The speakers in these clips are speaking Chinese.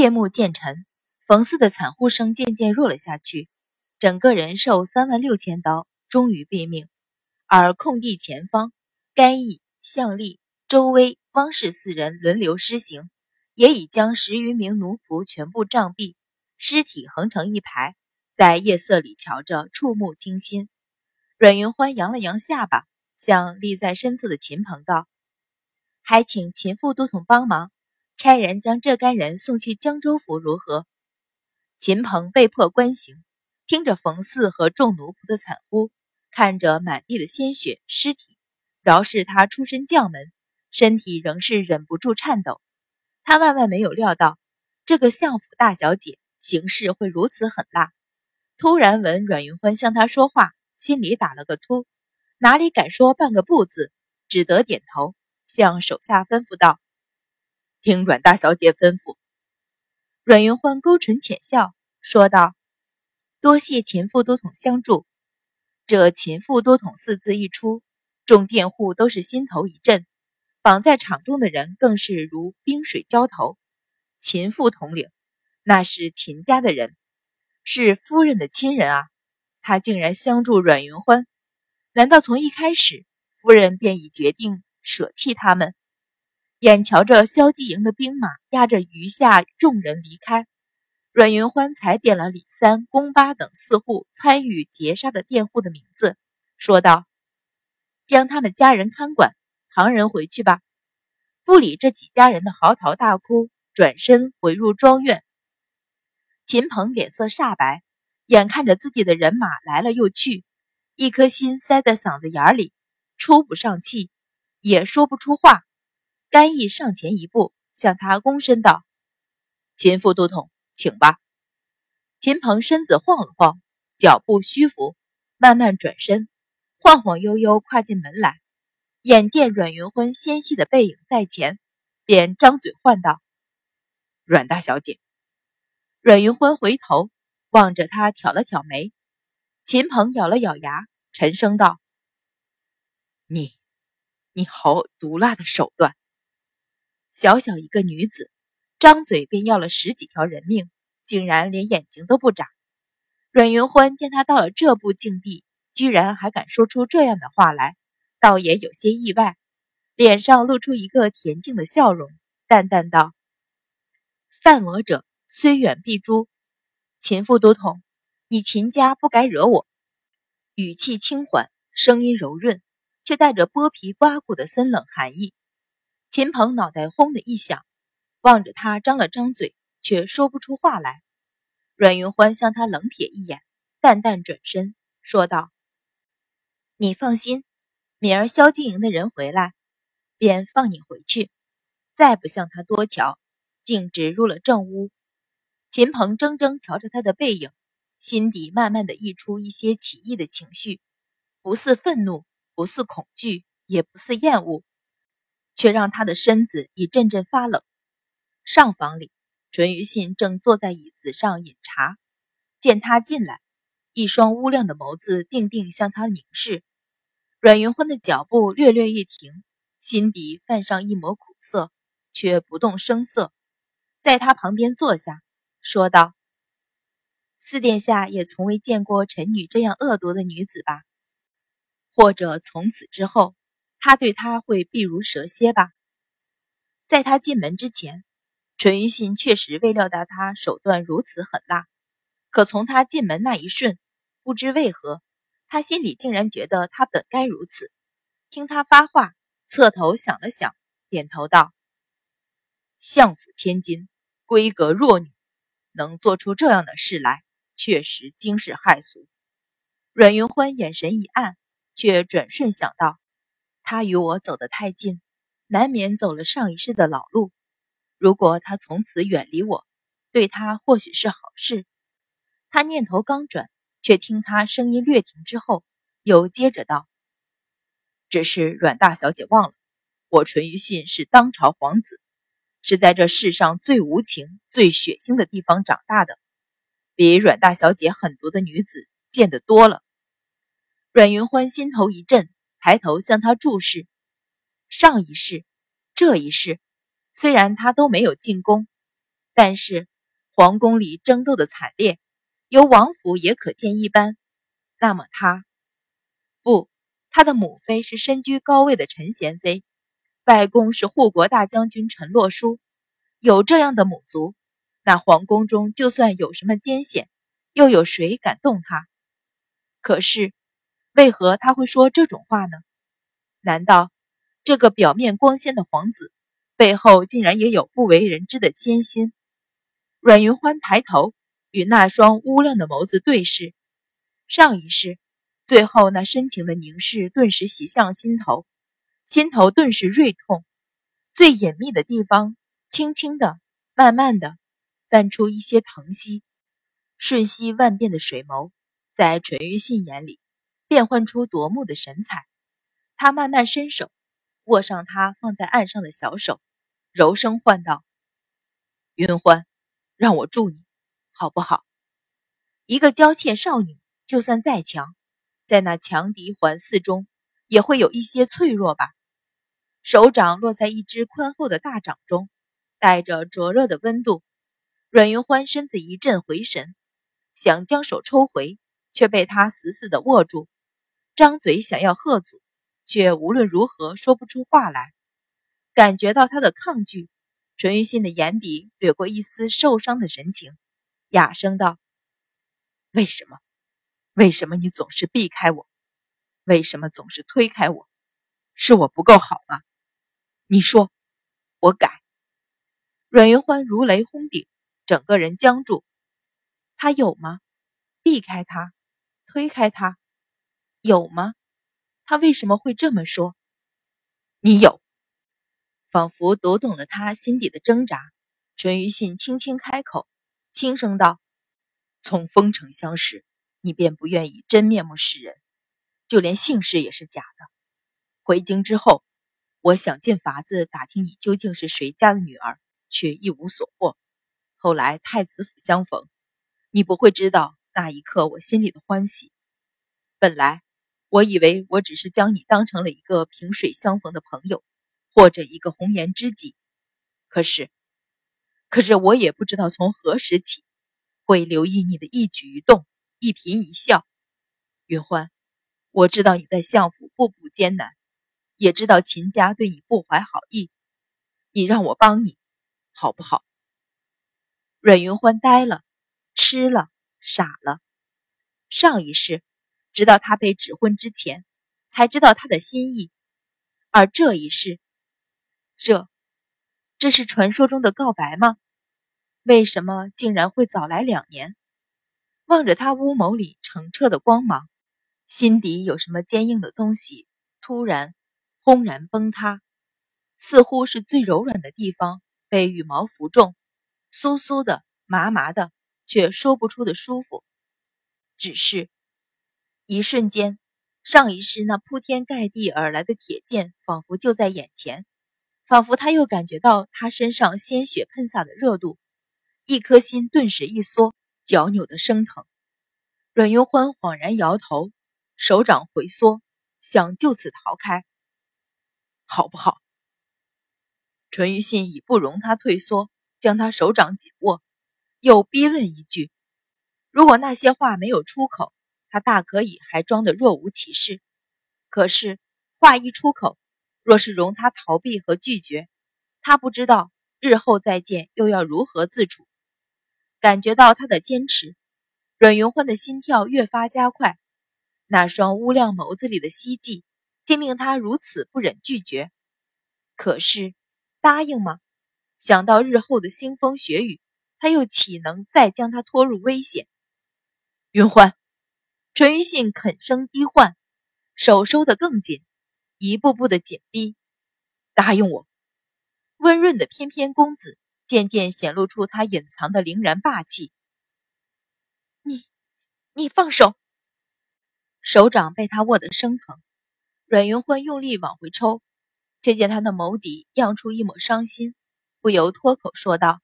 夜幕渐沉，冯四的惨呼声渐渐弱了下去，整个人受三万六千刀，终于毙命。而空地前方，甘义、向立、周威、汪氏四人轮流施行，也已将十余名奴仆全部杖毙，尸体横成一排，在夜色里瞧着触目惊心。阮云欢扬了扬下巴，向立在身侧的秦鹏道。还请秦副都统帮忙，差人将这干人送去江州府，如何？秦鹏被迫关行，听着冯四和众奴仆的惨呼，看着满地的鲜血尸体，饶是他出身将门，身体仍是忍不住颤抖。他万万没有料到，这个相府大小姐行事会如此狠辣。突然闻阮云欢向他说话，心里打了个突，哪里敢说半个不字，只得点头。向手下吩咐道：“听阮大小姐吩咐。”阮云欢勾唇浅笑，说道：“多谢秦副都统相助。”这“秦副都统”四字一出，众佃户都是心头一震，绑在场中的人更是如冰水浇头。秦副统领，那是秦家的人，是夫人的亲人啊！他竟然相助阮云欢，难道从一开始夫人便已决定？舍弃他们，眼瞧着萧继营的兵马压着余下众人离开，阮云欢才点了李三、宫八等四户参与劫杀的佃户的名字，说道：“将他们家人看管，旁人回去吧。”不理这几家人的嚎啕大哭，转身回入庄院。秦鹏脸色煞白，眼看着自己的人马来了又去，一颗心塞在嗓子眼里，出不上气。也说不出话，甘毅上前一步，向他躬身道：“秦副都统，请吧。”秦鹏身子晃了晃，脚步虚浮，慢慢转身，晃晃悠悠跨进门来，眼见阮云欢纤细的背影在前，便张嘴唤道：“阮大小姐。”阮云欢回头望着他，挑了挑眉。秦鹏咬了咬牙，沉声道：“你。”你好毒辣的手段！小小一个女子，张嘴便要了十几条人命，竟然连眼睛都不眨。阮云欢见他到了这步境地，居然还敢说出这样的话来，倒也有些意外，脸上露出一个恬静的笑容，淡淡道：“犯我者，虽远必诛。秦副都统，你秦家不该惹我。”语气轻缓，声音柔润。却带着剥皮刮骨的森冷寒意。秦鹏脑袋轰的一响，望着他张了张嘴，却说不出话来。阮云欢向他冷瞥一眼，淡淡转身说道：“你放心，明儿萧经营的人回来，便放你回去。再不向他多瞧，径直入了正屋。”秦鹏怔怔瞧着他的背影，心底慢慢的溢出一些奇异的情绪，不似愤怒。不似恐惧，也不似厌恶，却让他的身子一阵阵发冷。上房里，淳于信正坐在椅子上饮茶，见他进来，一双乌亮的眸子定定向他凝视。阮云欢的脚步略略一停，心底泛上一抹苦涩，却不动声色，在他旁边坐下，说道：“四殿下也从未见过臣女这样恶毒的女子吧？”或者从此之后，他对他会避如蛇蝎吧。在他进门之前，淳于信确实未料到他手段如此狠辣。可从他进门那一瞬，不知为何，他心里竟然觉得他本该如此。听他发话，侧头想了想，点头道：“相府千金，闺阁弱女，能做出这样的事来，确实惊世骇俗。”阮云欢眼神一暗。却转瞬想到，他与我走得太近，难免走了上一世的老路。如果他从此远离我，对他或许是好事。他念头刚转，却听他声音略停之后，又接着道：“只是阮大小姐忘了，我淳于信是当朝皇子，是在这世上最无情、最血腥的地方长大的，比阮大小姐狠毒的女子见得多了。”阮云欢心头一震，抬头向他注视。上一世，这一世，虽然他都没有进宫，但是皇宫里争斗的惨烈，由王府也可见一斑。那么他，不，他的母妃是身居高位的陈贤妃，外公是护国大将军陈洛书。有这样的母族，那皇宫中就算有什么艰险，又有谁敢动他？可是，为何他会说这种话呢？难道这个表面光鲜的皇子，背后竟然也有不为人知的艰辛？阮云欢抬头与那双乌亮的眸子对视，上一世，最后那深情的凝视顿时袭向心头，心头顿时锐痛，最隐秘的地方。轻轻的，慢慢的，泛出一些疼惜，瞬息万变的水眸，在淳于信眼里变换出夺目的神采。他慢慢伸手，握上他放在岸上的小手，柔声唤道：“云欢，让我助你，好不好？一个娇怯少女，就算再强，在那强敌环伺中，也会有一些脆弱吧。”手掌落在一只宽厚的大掌中。带着灼热的温度，阮云欢身子一阵，回神，想将手抽回，却被他死死的握住，张嘴想要喝阻，却无论如何说不出话来。感觉到他的抗拒，淳于心的眼底掠过一丝受伤的神情，哑声道：“为什么？为什么你总是避开我？为什么总是推开我？是我不够好吗？你说，我改。”阮云欢如雷轰顶，整个人僵住。他有吗？避开他，推开他，有吗？他为什么会这么说？你有，仿佛读懂了他心底的挣扎。淳于信轻轻开口，轻声道：“从丰城相识，你便不愿以真面目示人，就连姓氏也是假的。回京之后，我想尽法子打听你究竟是谁家的女儿。”却一无所获。后来太子府相逢，你不会知道那一刻我心里的欢喜。本来我以为我只是将你当成了一个萍水相逢的朋友，或者一个红颜知己。可是，可是我也不知道从何时起，会留意你的一举一动、一颦一笑。云欢，我知道你在相府步步艰难，也知道秦家对你不怀好意。你让我帮你。好不好？阮云欢呆了，吃了，傻了。上一世，直到他被指婚之前，才知道他的心意。而这一世，这，这是传说中的告白吗？为什么竟然会早来两年？望着他乌眸里澄澈的光芒，心底有什么坚硬的东西突然轰然崩塌，似乎是最柔软的地方。被羽毛拂中，酥酥的、麻麻的，却说不出的舒服。只是，一瞬间，上一世那铺天盖地而来的铁剑，仿佛就在眼前，仿佛他又感觉到他身上鲜血喷洒的热度，一颗心顿时一缩，脚扭的生疼。阮云欢恍然摇头，手掌回缩，想就此逃开，好不好？淳于信已不容他退缩，将他手掌紧握，又逼问一句：“如果那些话没有出口，他大可以还装得若无其事。可是话一出口，若是容他逃避和拒绝，他不知道日后再见又要如何自处。”感觉到他的坚持，阮云欢的心跳越发加快，那双乌亮眸子里的希冀，竟令他如此不忍拒绝。可是。答应吗？想到日后的腥风血雨，他又岂能再将他拖入危险？云欢，淳于信肯声低唤，手收得更紧，一步步的紧逼。答应我！温润的翩翩公子渐渐显露出他隐藏的凛然霸气。你，你放手！手掌被他握得生疼，阮云欢用力往回抽。却见他的眸底漾出一抹伤心，不由脱口说道：“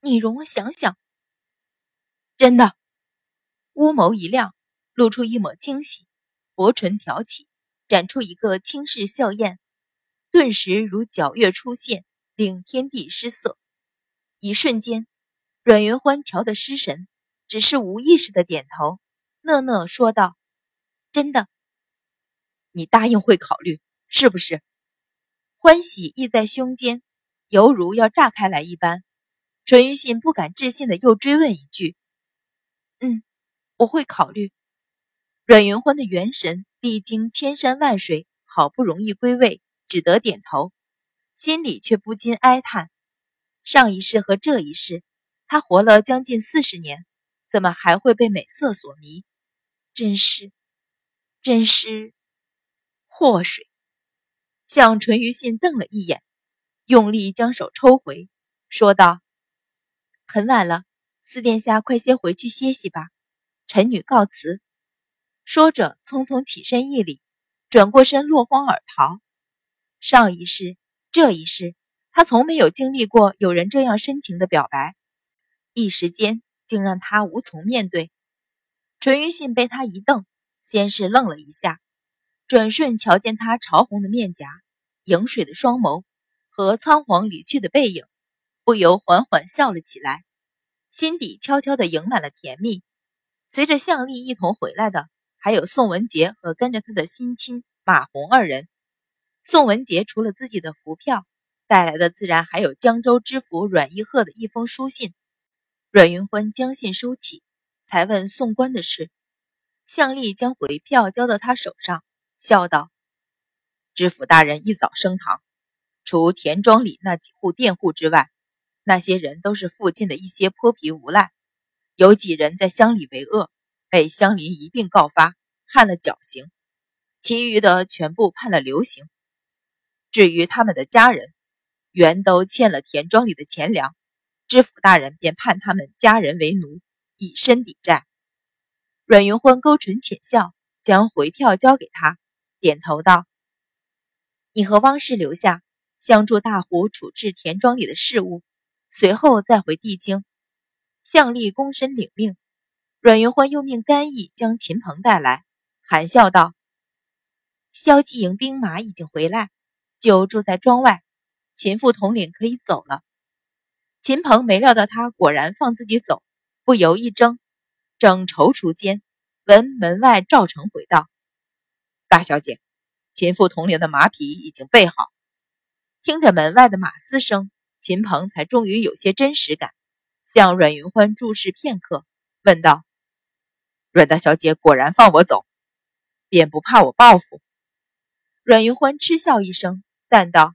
你容我想想。”真的，乌眸一亮，露出一抹惊喜，薄唇挑起，展出一个轻视笑靥，顿时如皎月出现，令天地失色。一瞬间，阮云欢瞧得失神，只是无意识的点头，讷讷说道：“真的，你答应会考虑，是不是？”欢喜溢在胸间，犹如要炸开来一般。淳于信不敢置信的又追问一句：“嗯，我会考虑。”阮云欢的元神历经千山万水，好不容易归位，只得点头，心里却不禁哀叹。上一世和这一世，他活了将近四十年，怎么还会被美色所迷？真是，真是祸水！向淳于信瞪了一眼，用力将手抽回，说道：“很晚了，四殿下快些回去歇息吧。臣女告辞。”说着，匆匆起身一礼，转过身落荒而逃。上一世，这一世。他从没有经历过有人这样深情的表白，一时间竟让他无从面对。淳于信被他一瞪，先是愣了一下，转瞬瞧见他潮红的面颊、盈水的双眸和仓皇离去的背影，不由缓缓笑了起来，心底悄悄地盈满了甜蜜。随着向丽一同回来的，还有宋文杰和跟着他的新亲马红二人。宋文杰除了自己的福票。带来的自然还有江州知府阮义鹤的一封书信。阮云欢将信收起，才问送官的事。向丽将回票交到他手上，笑道：“知府大人一早升堂，除田庄里那几户佃户之外，那些人都是附近的一些泼皮无赖。有几人在乡里为恶，被乡邻一并告发，判了绞刑；其余的全部判了流刑。至于他们的家人，”原都欠了田庄里的钱粮，知府大人便判他们家人为奴，以身抵债。阮云欢勾唇浅笑，将回票交给他，点头道：“你和汪氏留下，相助大虎处置田庄里的事务，随后再回地京。”向立躬身领命。阮云欢又命甘义将秦鹏带来，含笑道：“萧继营兵马已经回来，就住在庄外。”秦副统领可以走了。秦鹏没料到他果然放自己走，不由一怔，正踌躇间，闻门外赵成回道：“大小姐，秦副统领的马匹已经备好。”听着门外的马嘶声，秦鹏才终于有些真实感，向阮云欢注视片刻，问道：“阮大小姐果然放我走，便不怕我报复？”阮云欢嗤笑一声，淡道。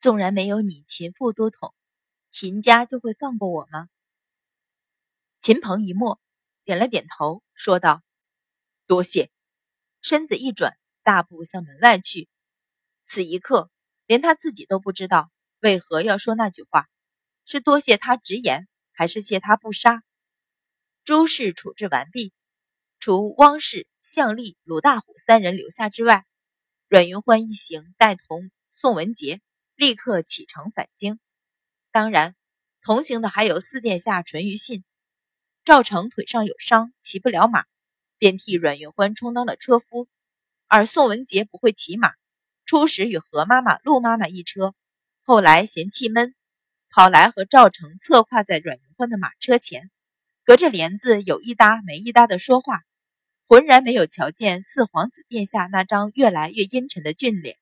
纵然没有你秦父多统，秦家就会放过我吗？秦鹏一默，点了点头，说道：“多谢。”身子一转，大步向门外去。此一刻，连他自己都不知道为何要说那句话，是多谢他直言，还是谢他不杀？诸事处置完毕，除汪氏、向丽、鲁大虎三人留下之外，阮云欢一行带同宋文杰。立刻启程返京，当然，同行的还有四殿下淳于信。赵成腿上有伤，骑不了马，便替阮云欢充当了车夫。而宋文杰不会骑马，初时与何妈妈、陆妈妈一车，后来嫌气闷，跑来和赵成侧跨在阮云欢的马车前，隔着帘子有一搭没一搭的说话，浑然没有瞧见四皇子殿下那张越来越阴沉的俊脸。